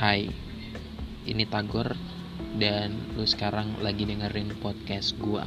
Hai, ini Tagor dan lu sekarang lagi dengerin podcast gua.